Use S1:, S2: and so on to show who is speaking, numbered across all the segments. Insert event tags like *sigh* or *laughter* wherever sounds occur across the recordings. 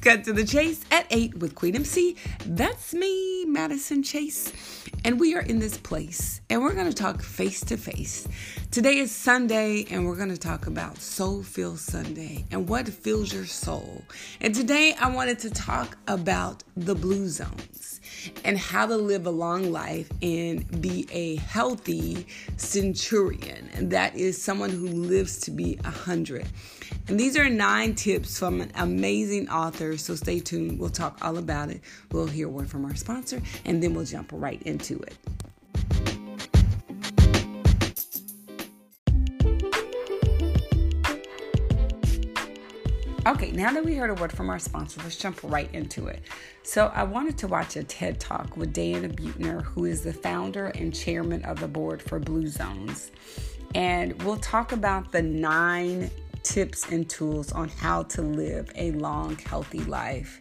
S1: cut to the chase at 8 with Queen MC. That's me, Madison Chase. And we are in this place and we're going to talk face to face. Today is Sunday and we're going to talk about Soul Fill Sunday and what fills your soul. And today I wanted to talk about the blue zones and how to live a long life and be a healthy centurion. And that is someone who lives to be a hundred. And these are nine tips from an amazing author. So stay tuned. We'll talk all about it. We'll hear word from our sponsor, and then we'll jump right into it. Okay, now that we heard a word from our sponsor, let's jump right into it. So, I wanted to watch a TED Talk with Diana Buettner, who is the founder and chairman of the board for Blue Zones. And we'll talk about the nine tips and tools on how to live a long, healthy life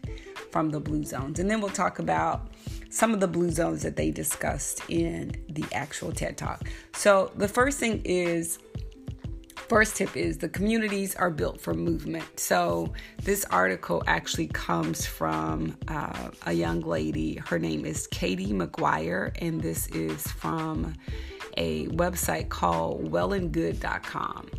S1: from the Blue Zones. And then we'll talk about some of the Blue Zones that they discussed in the actual TED Talk. So, the first thing is First tip is the communities are built for movement. So, this article actually comes from uh, a young lady. Her name is Katie McGuire, and this is from a website called wellandgood.com.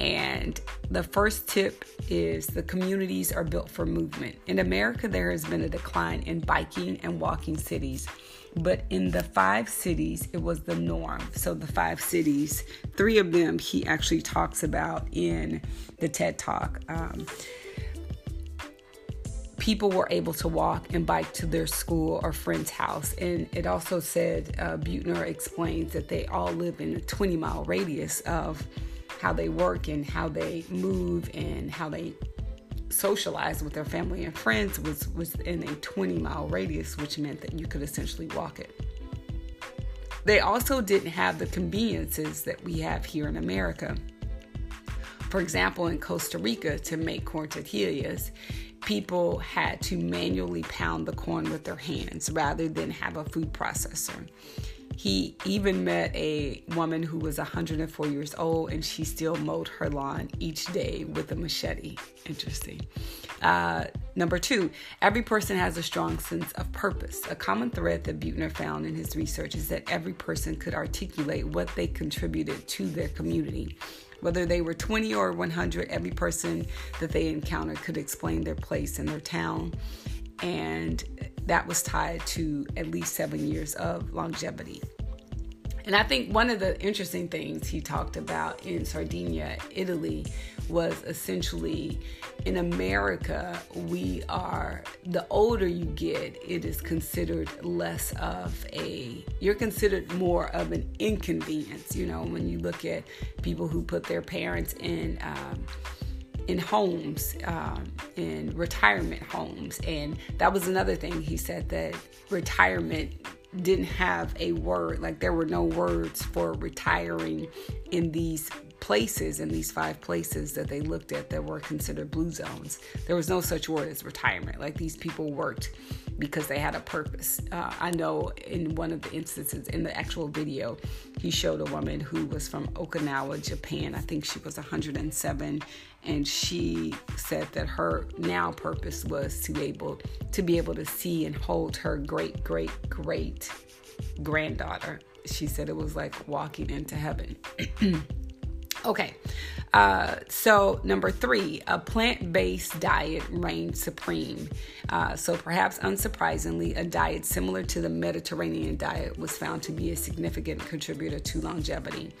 S1: And the first tip is the communities are built for movement. In America, there has been a decline in biking and walking cities, but in the five cities, it was the norm. So, the five cities, three of them he actually talks about in the TED Talk. Um, people were able to walk and bike to their school or friend's house. And it also said, uh, Buettner explains that they all live in a 20 mile radius of how they work and how they move and how they socialize with their family and friends was was in a 20 mile radius which meant that you could essentially walk it. They also didn't have the conveniences that we have here in america. For example in costa rica to make corn tortillas people had to manually pound the corn with their hands rather than have a food processor he even met a woman who was 104 years old and she still mowed her lawn each day with a machete. Interesting. Uh, number two, every person has a strong sense of purpose. A common thread that Buettner found in his research is that every person could articulate what they contributed to their community. Whether they were 20 or 100, every person that they encountered could explain their place in their town. And that was tied to at least seven years of longevity. And I think one of the interesting things he talked about in Sardinia, Italy, was essentially in America, we are, the older you get, it is considered less of a, you're considered more of an inconvenience. You know, when you look at people who put their parents in, um, in homes, um, in retirement homes. And that was another thing he said that retirement didn't have a word, like there were no words for retiring in these places, in these five places that they looked at that were considered blue zones. There was no such word as retirement. Like these people worked because they had a purpose. Uh, I know in one of the instances in the actual video, he showed a woman who was from Okinawa, Japan. I think she was 107 and she said that her now purpose was to be able to be able to see and hold her great great great granddaughter she said it was like walking into heaven *clears throat* okay uh, so number three a plant-based diet reigned supreme uh, so perhaps unsurprisingly a diet similar to the mediterranean diet was found to be a significant contributor to longevity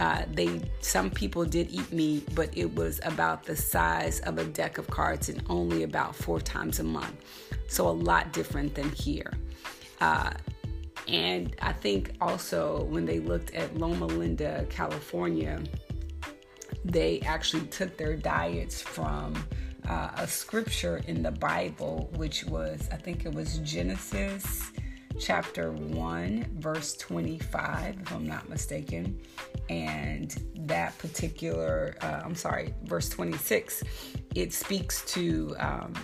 S1: uh, they some people did eat meat, but it was about the size of a deck of cards and only about four times a month. So a lot different than here. Uh, and I think also when they looked at Loma Linda, California, they actually took their diets from uh, a scripture in the Bible, which was, I think it was Genesis chapter 1, verse 25, if I'm not mistaken. And that particular, uh, I'm sorry, verse 26, it speaks to um,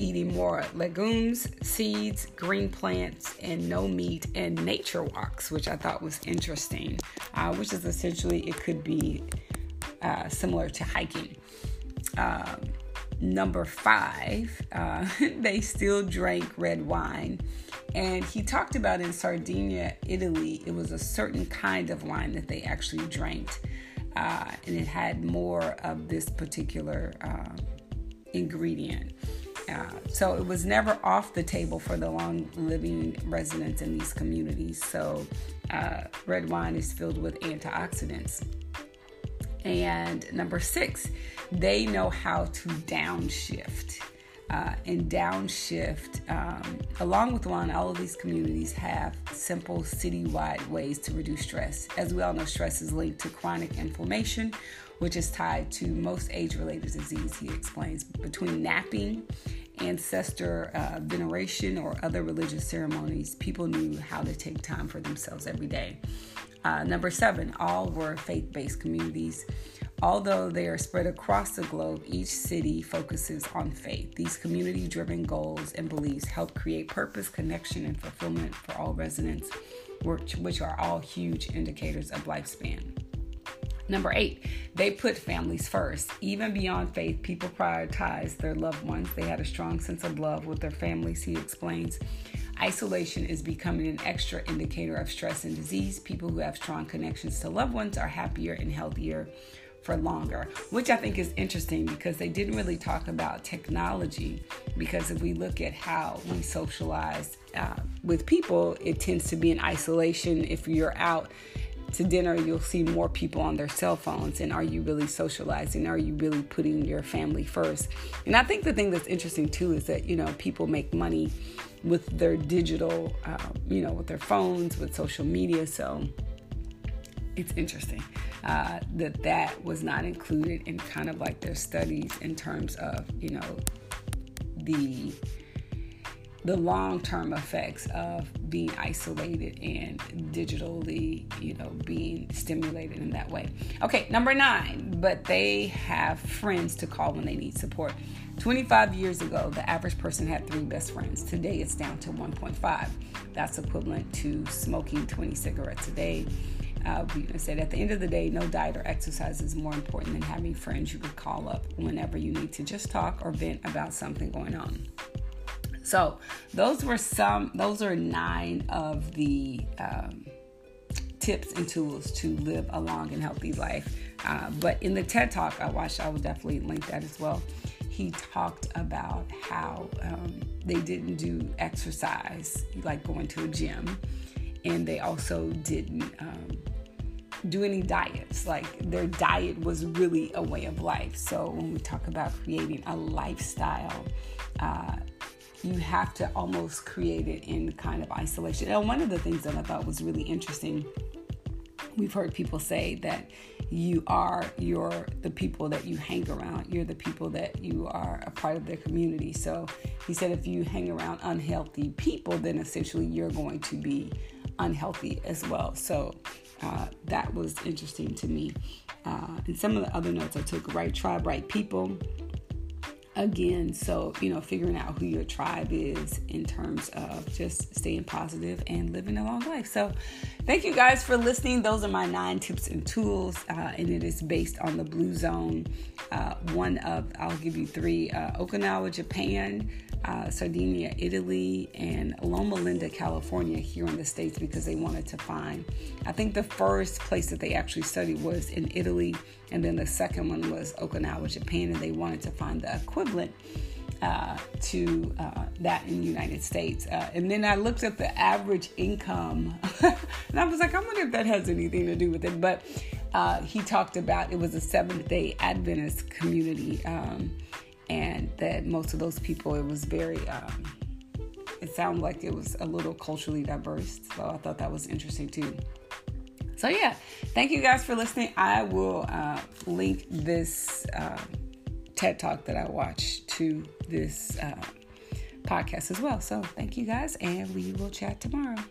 S1: eating more legumes, seeds, green plants, and no meat, and nature walks, which I thought was interesting, uh, which is essentially, it could be uh, similar to hiking. Um, Number five, uh, *laughs* they still drank red wine. And he talked about in Sardinia, Italy, it was a certain kind of wine that they actually drank. Uh, and it had more of this particular uh, ingredient. So it was never off the table for the long living residents in these communities. So uh, red wine is filled with antioxidants. And number six, they know how to downshift. Uh, and downshift, um, along with one, all of these communities have simple citywide ways to reduce stress. As we all know, stress is linked to chronic inflammation, which is tied to most age related disease, he explains. Between napping, ancestor uh, veneration, or other religious ceremonies, people knew how to take time for themselves every day. Uh, number seven, all were faith based communities. Although they are spread across the globe, each city focuses on faith. These community driven goals and beliefs help create purpose, connection, and fulfillment for all residents, which, which are all huge indicators of lifespan. Number eight, they put families first. Even beyond faith, people prioritize their loved ones. They had a strong sense of love with their families, he explains. Isolation is becoming an extra indicator of stress and disease. People who have strong connections to loved ones are happier and healthier for longer, which I think is interesting because they didn't really talk about technology. Because if we look at how we socialize uh, with people, it tends to be in isolation. If you're out to dinner, you'll see more people on their cell phones. And are you really socializing? Are you really putting your family first? And I think the thing that's interesting too is that, you know, people make money with their digital, um, you know, with their phones, with social media. So it's interesting uh, that that was not included in kind of like their studies in terms of, you know, the the long-term effects of being isolated and digitally, you know, being stimulated in that way. Okay, number 9, but they have friends to call when they need support. 25 years ago, the average person had 3 best friends. Today it's down to 1.5. That's equivalent to smoking 20 cigarettes a day. Uh, we said at the end of the day, no diet or exercise is more important than having friends you could call up whenever you need to just talk or vent about something going on. So those were some. Those are nine of the um, tips and tools to live a long and healthy life. Uh, but in the TED Talk I watched, I will definitely link that as well. He talked about how um, they didn't do exercise, like going to a gym, and they also didn't um, do any diets. Like their diet was really a way of life. So when we talk about creating a lifestyle, uh, you have to almost create it in kind of isolation. And one of the things that I thought was really interesting, we've heard people say that you are your the people that you hang around. You're the people that you are a part of their community. So he said if you hang around unhealthy people, then essentially you're going to be unhealthy as well. So uh, that was interesting to me. Uh, and some of the other notes I took: right tribe, right people again so you know figuring out who your tribe is in terms of just staying positive and living a long life. So thank you guys for listening. Those are my nine tips and tools uh, and it is based on the blue zone uh, one of i'll give you three uh, okinawa japan uh, Sardinia, Italy, and Loma Linda, California, here in the States because they wanted to find. I think the first place that they actually studied was in Italy, and then the second one was Okinawa, Japan, and they wanted to find the equivalent. Uh, to uh, that in the United States. Uh, and then I looked at the average income, *laughs* and I was like, I wonder if that has anything to do with it. But uh, he talked about it was a Seventh day Adventist community. Um, and that most of those people, it was very, um, it sounded like it was a little culturally diverse. So I thought that was interesting too. So yeah, thank you guys for listening. I will uh, link this uh, TED Talk that I watched to this uh, podcast as well. So thank you guys, and we will chat tomorrow.